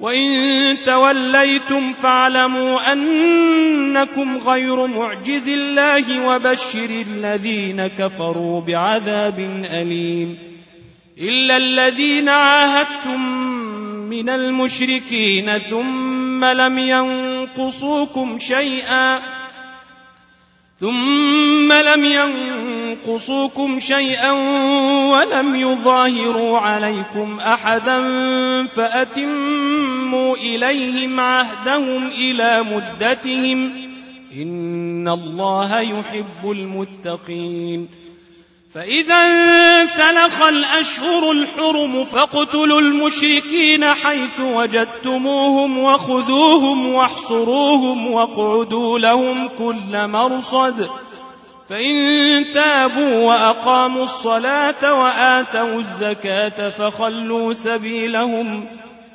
وإن توليتم فاعلموا أنكم غير معجز الله وبشر الذين كفروا بعذاب أليم إلا الذين عاهدتم من المشركين ثم لم ينقصوكم شيئا ثم لم ينقصوكم شيئا ولم يظاهروا عليكم أحدا فأتموا إليهم عهدهم إلى مدتهم إن الله يحب المتقين. فإذا انسلخ الأشهر الحرم فاقتلوا المشركين حيث وجدتموهم وخذوهم واحصروهم واقعدوا لهم كل مرصد. فإن تابوا وأقاموا الصلاة وآتوا الزكاة فخلوا سبيلهم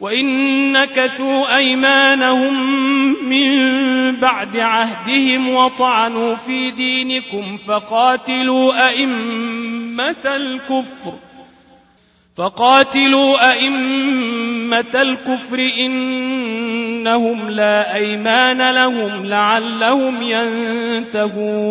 وإن نكثوا أيمانهم من بعد عهدهم وطعنوا في دينكم فقاتلوا أئمة الكفر فقاتلوا أئمة الكفر إنهم لا أيمان لهم لعلهم ينتهون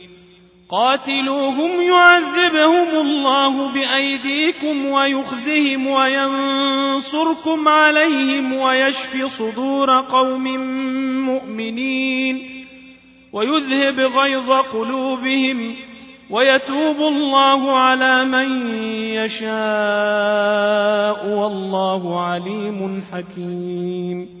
قاتلوهم يعذبهم الله بأيديكم ويخزهم وينصركم عليهم ويشفي صدور قوم مؤمنين ويذهب غيظ قلوبهم ويتوب الله على من يشاء والله عليم حكيم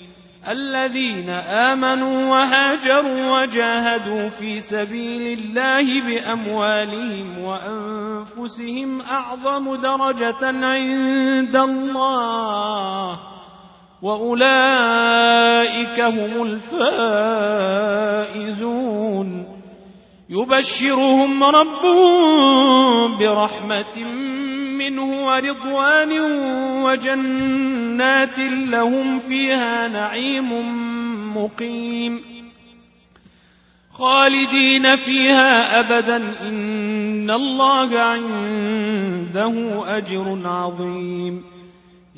الذين آمنوا وهاجروا وجاهدوا في سبيل الله بأموالهم وأنفسهم أعظم درجة عند الله وأولئك هم الفائزون. يبشرهم ربهم برحمة منه ورضوان وجنات لهم فيها نعيم مقيم. خالدين فيها أبدا إن الله عنده أجر عظيم.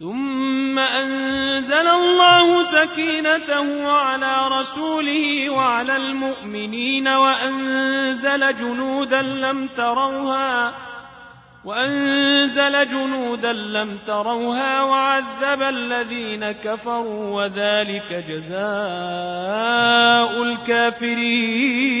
ثم أنزل الله سكينته على رسوله وعلى المؤمنين وأنزل جنودا لم تروها وأنزل جنودا لم تروها وعذب الذين كفروا وذلك جزاء الكافرين.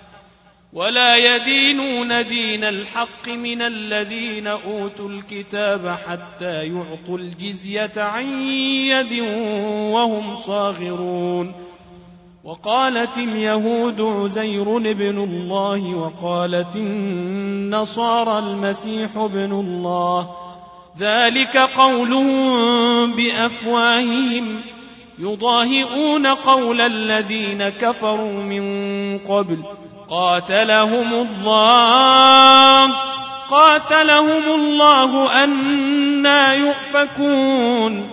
ولا يدينون دين الحق من الذين أوتوا الكتاب حتى يعطوا الجزية عن يد وهم صاغرون. وقالت اليهود عزير ابن الله وقالت النصارى المسيح ابن الله. ذلك قولهم بأفواههم. يضاهئون قول الذين كفروا من قبل. قاتلهم الله. قاتلهم الله أنا يؤفكون.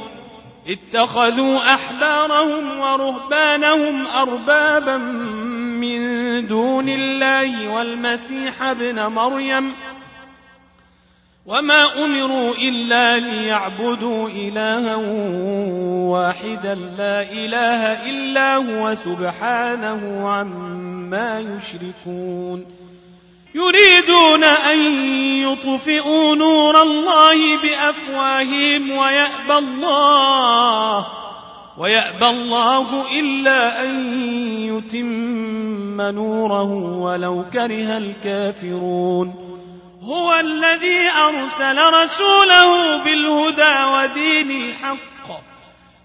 اتخذوا أحبارهم ورهبانهم أربابا من دون الله والمسيح ابن مريم. وما أمروا إلا ليعبدوا إلها واحدا لا إله إلا هو سبحانه عما يشركون يريدون أن يطفئوا نور الله بأفواههم ويأبى الله ويأبى الله إلا أن يتم نوره ولو كره الكافرون هو الذي أرسل رسوله بالهدى ودين الحق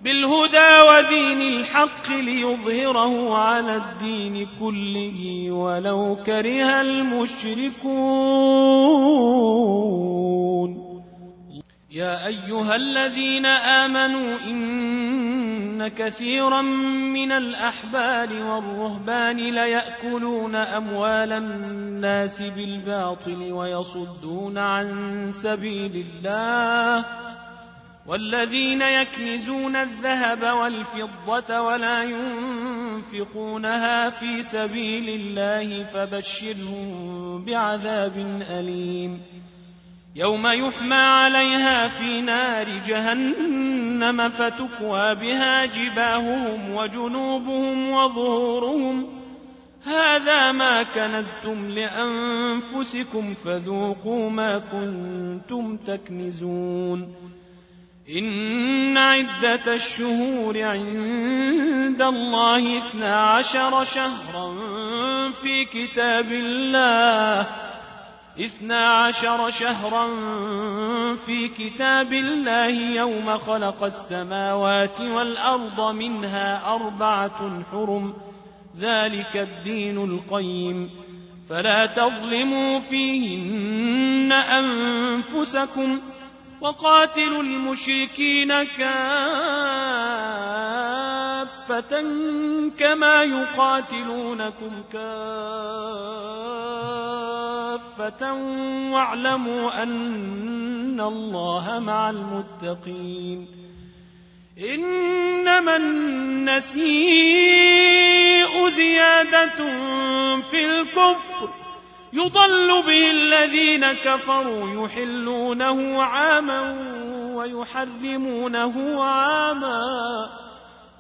بالهدى ودين الحق ليظهره على الدين كله ولو كره المشركون. يا أيها الذين آمنوا إن كثيرا من الاحبار والرهبان ليأكلون أموال الناس بالباطل ويصدون عن سبيل الله والذين يكنزون الذهب والفضة ولا ينفقونها في سبيل الله فبشرهم بعذاب أليم يوم يحمى عليها في نار جهنم فتكوى بها جباههم وجنوبهم وظهورهم. هذا ما كنزتم لأنفسكم فذوقوا ما كنتم تكنزون. إن عدة الشهور عند الله اثنا عشر شهرا في كتاب الله. اثنا عشر شهرا في كتاب الله يوم خلق السماوات والأرض منها أربعة حرم. ذلك الدين القيم. فلا تظلموا فيهن أنفسكم وقاتلوا المشركين كافة كما يقاتلونكم كافة. واعلموا أن الله مع المتقين إنما النسيء زيادة في الكفر يضل به الذين كفروا يحلونه عاما ويحرمونه عاما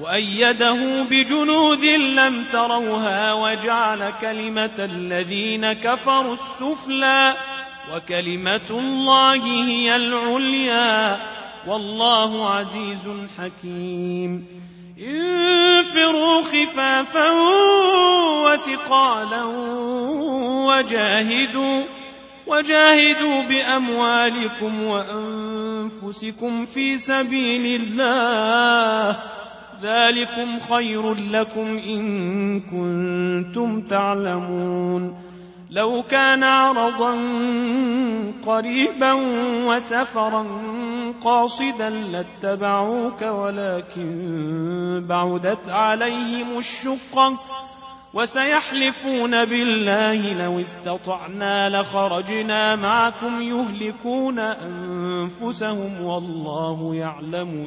وأيده بجنود لم تروها وجعل كلمة الذين كفروا السفلى وكلمة الله هي العليا والله عزيز حكيم. انفروا خفافا وثقالا وجاهدوا وجاهدوا بأموالكم وأنفسكم في سبيل الله. ذلكم خير لكم إن كنتم تعلمون. لو كان عرضا قريبا وسفرا قاصدا لاتبعوك ولكن بعدت عليهم الشقه وسيحلفون بالله لو استطعنا لخرجنا معكم يهلكون أنفسهم والله يعلم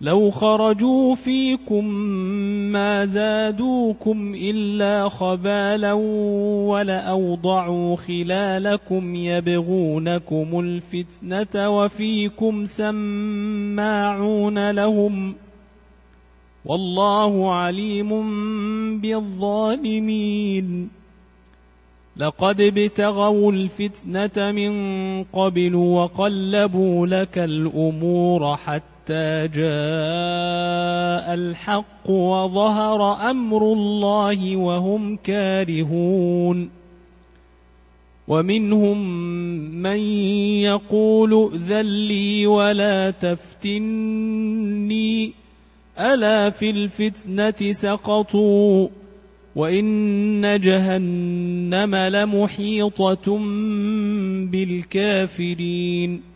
لو خرجوا فيكم ما زادوكم إلا خبالا ولأوضعوا خلالكم يبغونكم الفتنة وفيكم سماعون لهم والله عليم بالظالمين لقد ابتغوا الفتنة من قبل وقلبوا لك الأمور حتى حتى جاء الحق وظهر أمر الله وهم كارهون. ومنهم من يقول ائذن لي ولا تفتني ألا في الفتنة سقطوا وإن جهنم لمحيطة بالكافرين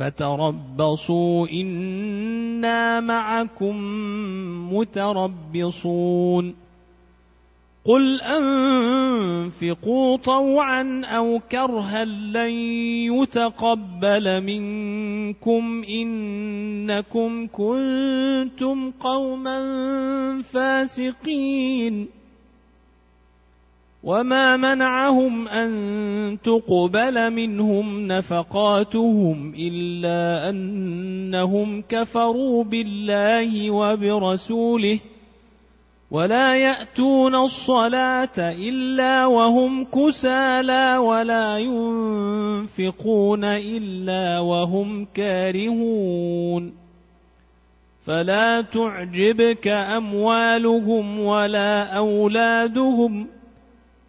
فتربصوا إنا معكم متربصون. قل أنفقوا طوعا أو كرها لن يتقبل منكم إنكم كنتم قوما فاسقين. وما منعهم ان تقبل منهم نفقاتهم الا انهم كفروا بالله وبرسوله ولا ياتون الصلاه الا وهم كسالى ولا ينفقون الا وهم كارهون فلا تعجبك اموالهم ولا اولادهم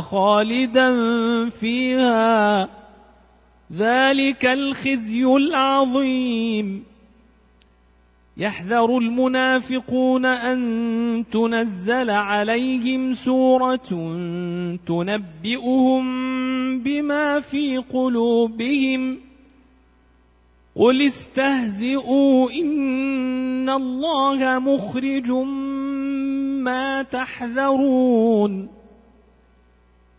خالدا فيها. ذلك الخزي العظيم. يحذر المنافقون أن تنزل عليهم سورة تنبئهم بما في قلوبهم. قل استهزئوا إن الله مخرج ما تحذرون.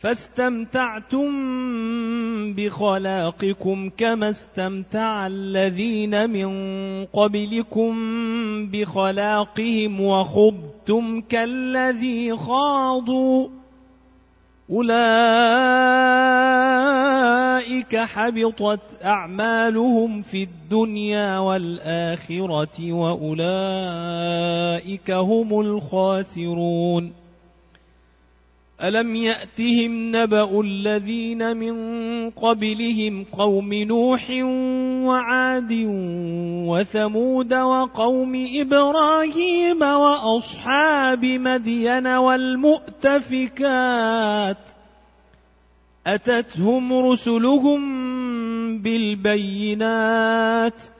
فاستمتعتم بخلاقكم كما استمتع الذين من قبلكم بخلاقهم وخبتم كالذي خاضوا. أولئك حبطت أعمالهم في الدنيا والآخرة وأولئك هم الخاسرون. ألم يأتهم نبأ الذين من قبلهم قوم نوح وعاد وثمود وقوم إبراهيم وأصحاب مدين والمؤتفكات أتتهم رسلهم بالبينات ۖ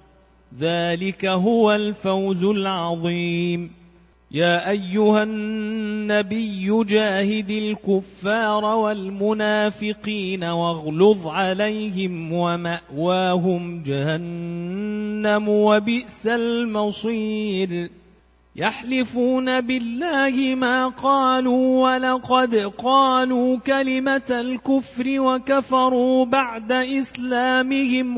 ذلك هو الفوز العظيم. يا أيها النبي جاهد الكفار والمنافقين واغلظ عليهم ومأواهم جهنم وبئس المصير. يحلفون بالله ما قالوا ولقد قالوا كلمة الكفر وكفروا بعد إسلامهم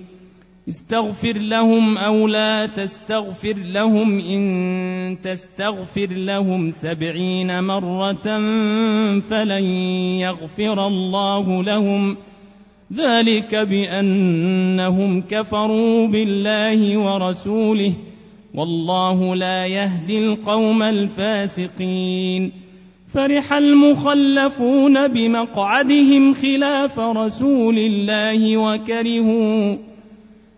استغفر لهم أو لا تستغفر لهم إن تستغفر لهم سبعين مرة فلن يغفر الله لهم. ذلك بأنهم كفروا بالله ورسوله والله لا يهدي القوم الفاسقين. فرح المخلفون بمقعدهم خلاف رسول الله وكرهوا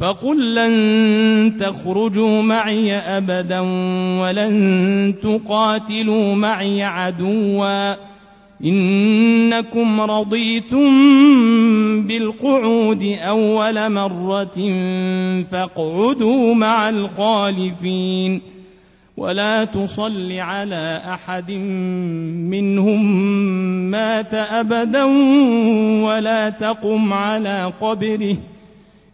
فقل لن تخرجوا معي أبدا ولن تقاتلوا معي عدوا إنكم رضيتم بالقعود أول مرة فاقعدوا مع الخالفين ولا تصل على أحد منهم مات أبدا ولا تقم على قبره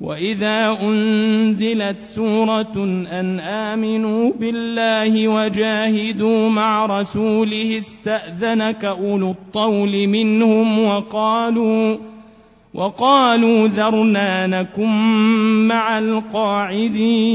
واذا انزلت سوره ان امنوا بالله وجاهدوا مع رسوله استاذنك اولو الطول منهم وقالوا وقالوا ذرنا نكن مع القاعدين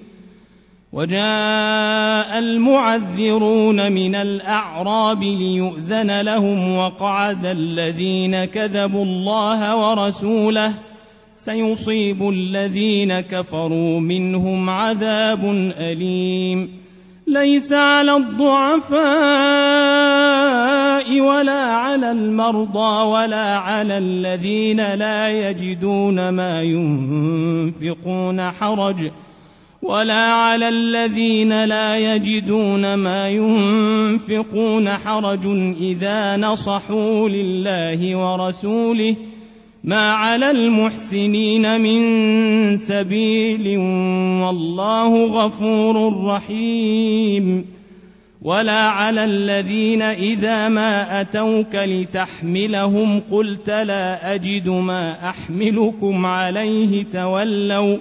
وجاء المعذرون من الأعراب ليؤذن لهم وقعد الذين كذبوا الله ورسوله سيصيب الذين كفروا منهم عذاب أليم. ليس على الضعفاء ولا على المرضى ولا على الذين لا يجدون ما ينفقون حرج. ولا على الذين لا يجدون ما ينفقون حرج إذا نصحوا لله ورسوله ما على المحسنين من سبيل والله غفور رحيم ولا على الذين إذا ما أتوك لتحملهم قلت لا أجد ما أحملكم عليه تولوا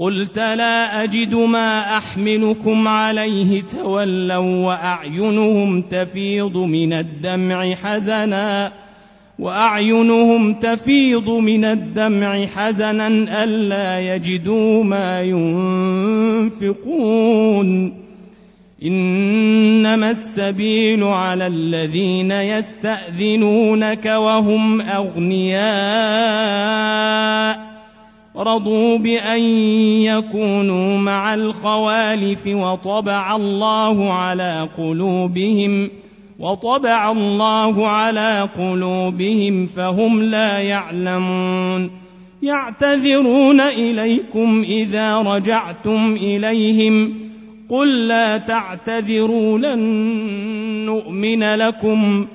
قلت لا أجد ما أحملكم عليه تولوا وأعينهم تفيض من الدمع حزنا وأعينهم تفيض من الدمع حزنا ألا يجدوا ما ينفقون. إنما السبيل على الذين يستأذنونك وهم أغنياء. رضوا بان يكونوا مع الخوالف وطبع الله على قلوبهم وطبع الله على قلوبهم فهم لا يعلمون يعتذرون اليكم اذا رجعتم اليهم قل لا تعتذروا لن نؤمن لكم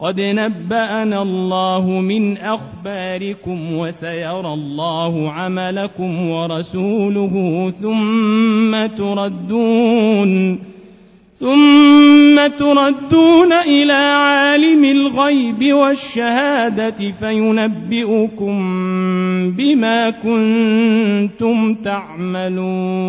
قد نبأنا الله من أخباركم وسيرى الله عملكم ورسوله ثم تردون ثم تردون إلى عالم الغيب والشهادة فينبئكم بما كنتم تعملون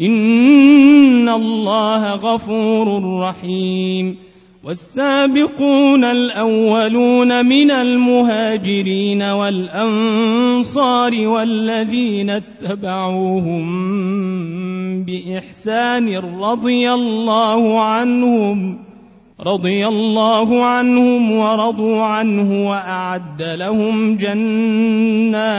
إن الله غفور رحيم والسابقون الأولون من المهاجرين والأنصار والذين اتبعوهم بإحسان رضي الله عنهم رضي الله عنهم ورضوا عنه وأعد لهم جنات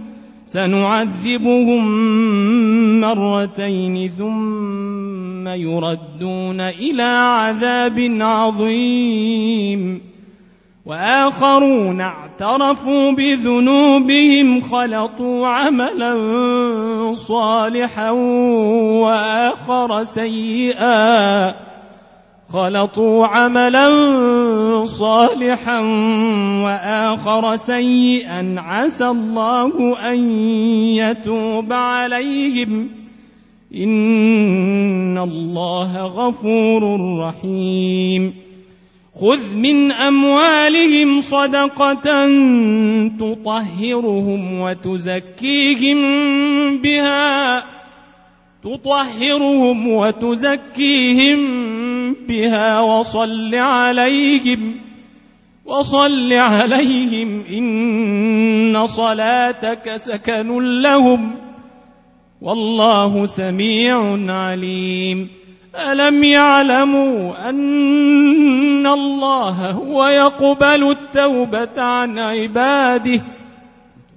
سنعذبهم مرتين ثم يردون إلى عذاب عظيم. وآخرون اعترفوا بذنوبهم خلطوا عملا صالحا وآخر سيئا. خلطوا عملا صالحا وآخر سيئا عسى الله أن يتوب عليهم. إن الله غفور رحيم. خذ من أموالهم صدقة تطهرهم وتزكيهم بها. تطهرهم وتزكيهم بها وصل عليهم وصل عليهم إن صلاتك سكن لهم والله سميع عليم. ألم يعلموا أن الله هو يقبل التوبة عن عباده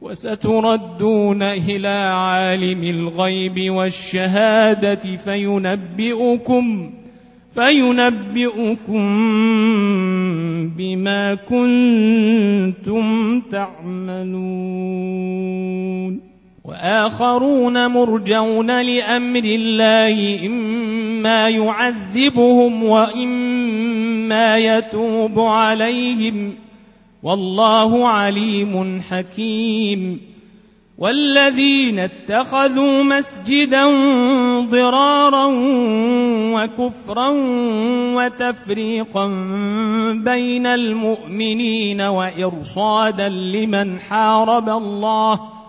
وستردون إلى عالم الغيب والشهادة فينبئكم فينبئكم بما كنتم تعملون. وآخرون مرجون لأمر الله إما يعذبهم وإما يتوب عليهم. والله عليم حكيم. والذين اتخذوا مسجدا ضرارا وكفرا وتفريقا بين المؤمنين وإرصادا لمن حارب الله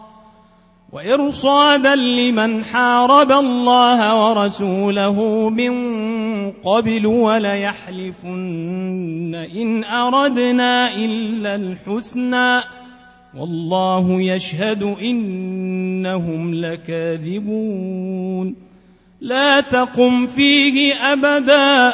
وإرصادا لمن حارب الله ورسوله من قبل وليحلفن إن أردنا إلا الحسنى والله يشهد إنهم لكاذبون لا تقم فيه أبدا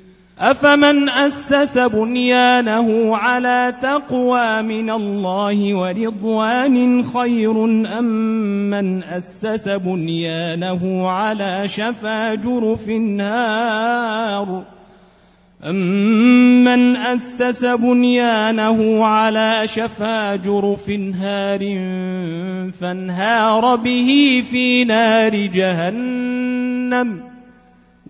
أفمن أسس بنيانه على تقوى من الله ورضوان خير أم من أسس بنيانه على شفا جرف نار أمن أسس بنيانه على شفا جرف هار فانهار به في نار جهنم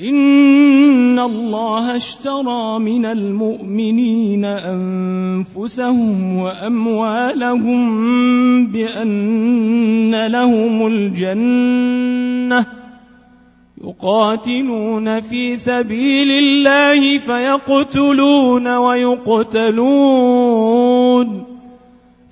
إن الله اشترى من المؤمنين أنفسهم وأموالهم بأن لهم الجنة يقاتلون في سبيل الله فيقتلون ويقتلون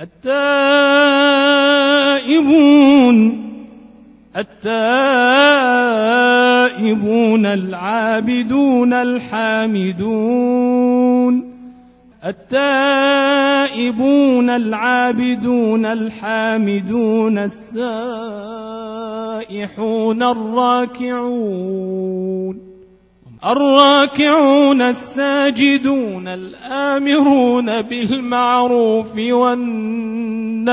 التائبون التائبون العابدون الحامدون التائبون العابدون الحامدون السائحون الراكعون. الراكعون الساجدون الآمرون بالمعروف والناهون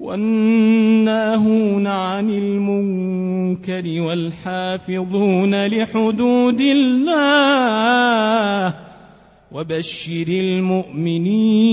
والناهون عن المنكر والحافظون لحدود الله وبشر المؤمنين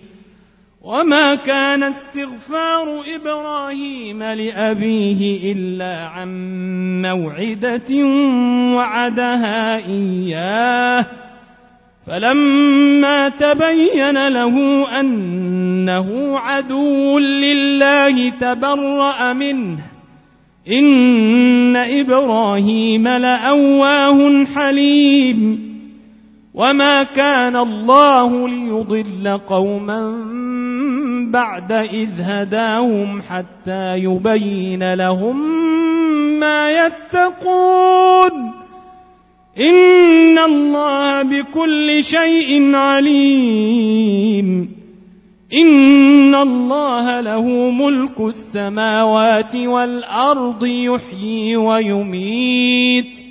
وما كان استغفار إبراهيم لأبيه إلا عن موعدة وعدها إياه فلما تبين له أنه عدو لله تبرأ منه إن إبراهيم لأواه حليم وما كان الله ليضل قوما بعد إذ هداهم حتى يبين لهم ما يتقون. إن الله بكل شيء عليم. إن الله له ملك السماوات والأرض يحيي ويميت.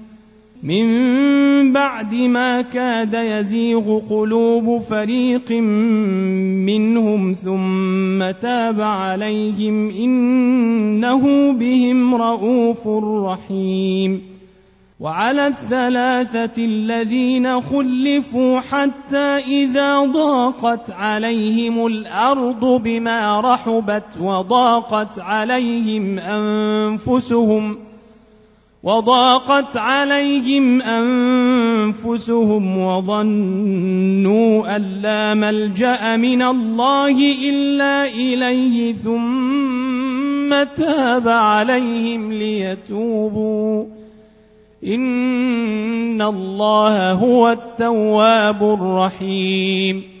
من بعد ما كاد يزيغ قلوب فريق منهم ثم تاب عليهم إنه بهم رءوف رحيم. وعلى الثلاثة الذين خلفوا حتى إذا ضاقت عليهم الأرض بما رحبت وضاقت عليهم أنفسهم وضاقت عليهم أنفسهم وظنوا أن لا ملجأ من الله إلا إليه ثم تاب عليهم ليتوبوا. إن الله هو التواب الرحيم.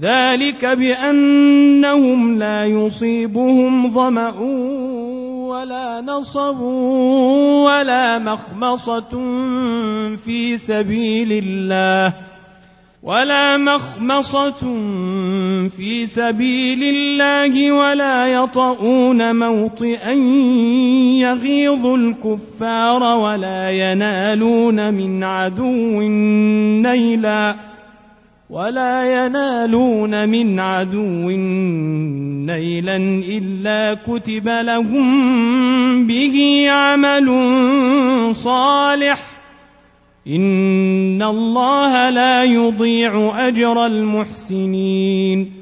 ذلك بأنهم لا يصيبهم ظمأ ولا نصب ولا مخمصة في سبيل الله ولا مخمصة في سبيل الله ولا يطؤون موطئا يغيظ الكفار ولا ينالون من عدو نيلاً ولا ينالون من عدو نيلا إلا كتب لهم به عمل صالح. إن الله لا يضيع أجر المحسنين.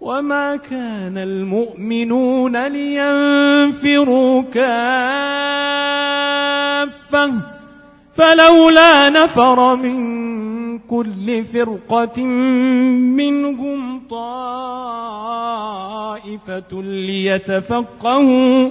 وما كان المؤمنون لينفروا كافة فلولا نفر من كل فرقة منهم طائفة ليتفقهوا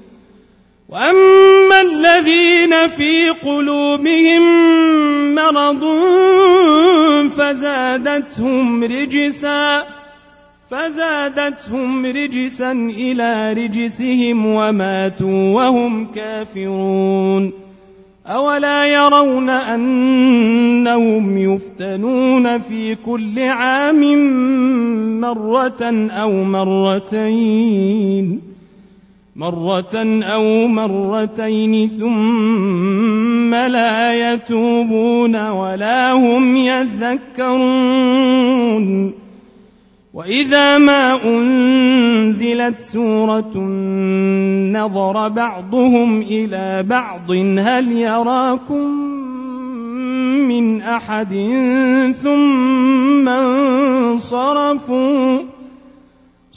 واما الذين في قلوبهم مرض فزادتهم رجسا فزادتهم رجسا إلى رجسهم وماتوا وهم كافرون. اولا يرون انهم يفتنون في كل عام مره أو مرتين. مرة أو مرتين ثم لا يتوبون ولا هم يذكرون. وإذا ما أنزلت سورة نظر بعضهم إلى بعض هل يراكم من أحد ثم انصرفوا؟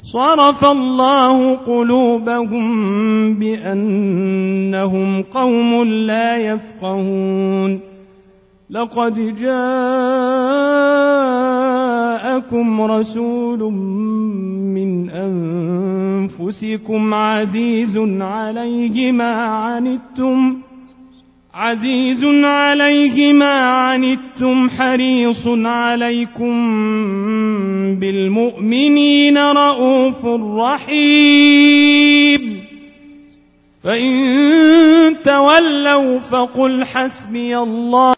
صرف الله قلوبهم بأنهم قوم لا يفقهون. لقد جاءكم رسول من أنفسكم عزيز عليه ما عنتم عزيز عليه ما عنتم حريص عليكم بالمؤمنين رءوف رحيم. فإن تولوا فقل حسبي الله.